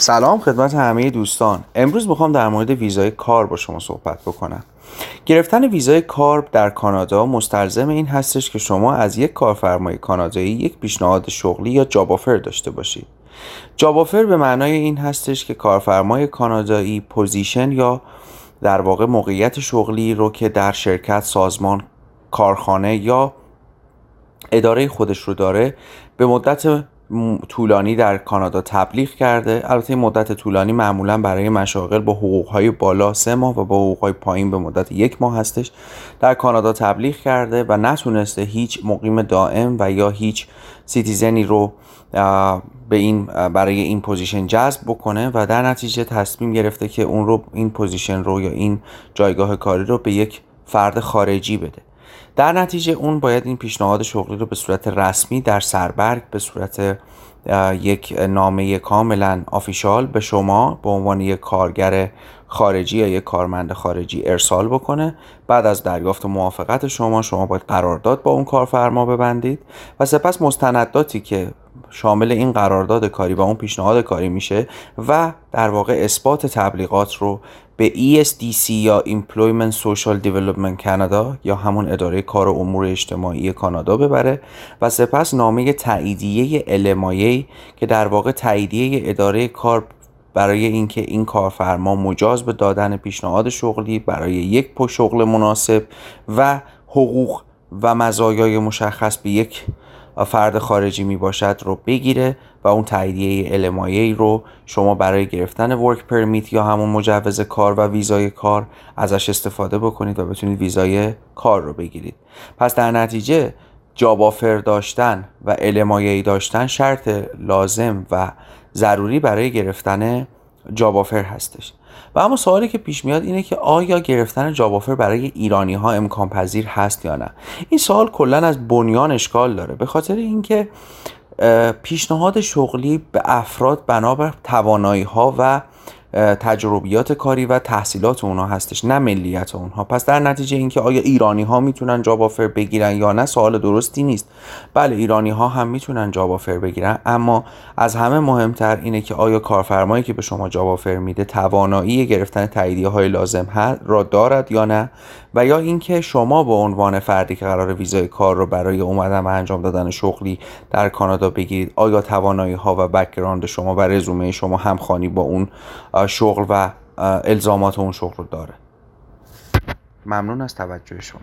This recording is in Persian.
سلام خدمت همه دوستان. امروز می‌خوام در مورد ویزای کار با شما صحبت بکنم. گرفتن ویزای کار در کانادا مستلزم این هستش که شما از یک کارفرمای کانادایی یک پیشنهاد شغلی یا job offer داشته باشید. job offer به معنای این هستش که کارفرمای کانادایی position یا در واقع موقعیت شغلی رو که در شرکت سازمان کارخانه یا اداره خودش رو داره به مدت طولانی در کانادا تبلیغ کرده. البته مدت طولانی معمولا برای مشاغل با حقوقهای بالا سه ماه و با حقوقهای پایین به مدت یک ماه هستش. در کانادا تبلیغ کرده و نتونسته هیچ مقیم دائم و یا هیچ citizen ی رو به این برای این position جذب بکنه و در نتیجه تصمیم گرفته که اون رو این position رو یا این جایگاه کاری رو به یک فرد خارجی بده. در نتیجه اون باید این پیشنهاد شغلی رو به صورت رسمی در سربرگ به صورت یک نامه کاملا آفیشال به شما به عنوان یک کارگر خارجی یا یک کارمند خارجی ارسال بکنه. بعد از دریافت موافقت شما شما باید قرارداد با اون کارفرما ببندید. و سپس مستنداتی که شامل این قرارداد کاری و اون پیشنهاد کاری میشه و در واقع اثبات تبلیغات رو به ESDC یا Employment Social Development Canada یا همون اداره کار و امور اجتماعی کانادا ببره و سپس نامه تاییدیه LMIA که در واقع تاییدیه اداره کار برای اینکه این کارفرما مجاز به دادن پیشنهاد شغلی برای یک شغل مناسب و حقوق و مزایای مشخص به یک فرد خارجی می باشد رو بگیره و اون تاییدیه LMIA رو شما برای گرفتن ورک پرمیت یا همون مجوز کار و ویزای کار ازش استفاده بکنید و بتونید ویزای کار رو بگیرید. پس در نتیجه job offer داشتن و LMIA داشتن شرط لازم و ضروری برای گرفتن job offer هستش. و اما سوالی که پیش میاد اینه که آیا گرفتن job offer برای ایرانی ها امکان پذیر هست یا نه؟ این سوال کلا از بنیان اشکال داره به خاطر اینکه پیشنهاد شغلی به افراد بنابر توانایی ها و تجربیات کاری و تحصیلات اونها هستش نه ملیت اونها. پس در نتیجه اینکه آیا ایرانی ها می‌تونن job offer بگیرن یا نه سوال درستی نیست. بله ایرانی ها هم می‌تونن job offer بگیرن اما از همه مهمتر اینه که آیا کارفرمایی که به شما job offer میده توانایی گرفتن تاییدیه های لازم را دارد یا نه؟ و یا اینکه شما به عنوان فردی که قراره ویزای کار رو برای اومدن و انجام دادن شغلی در کانادا بگیرید آیا توانایی ها و background شما و رزومه شما همخوانی با اون شغل و الزامات اون شغل رو داره. ممنون از توجه شما.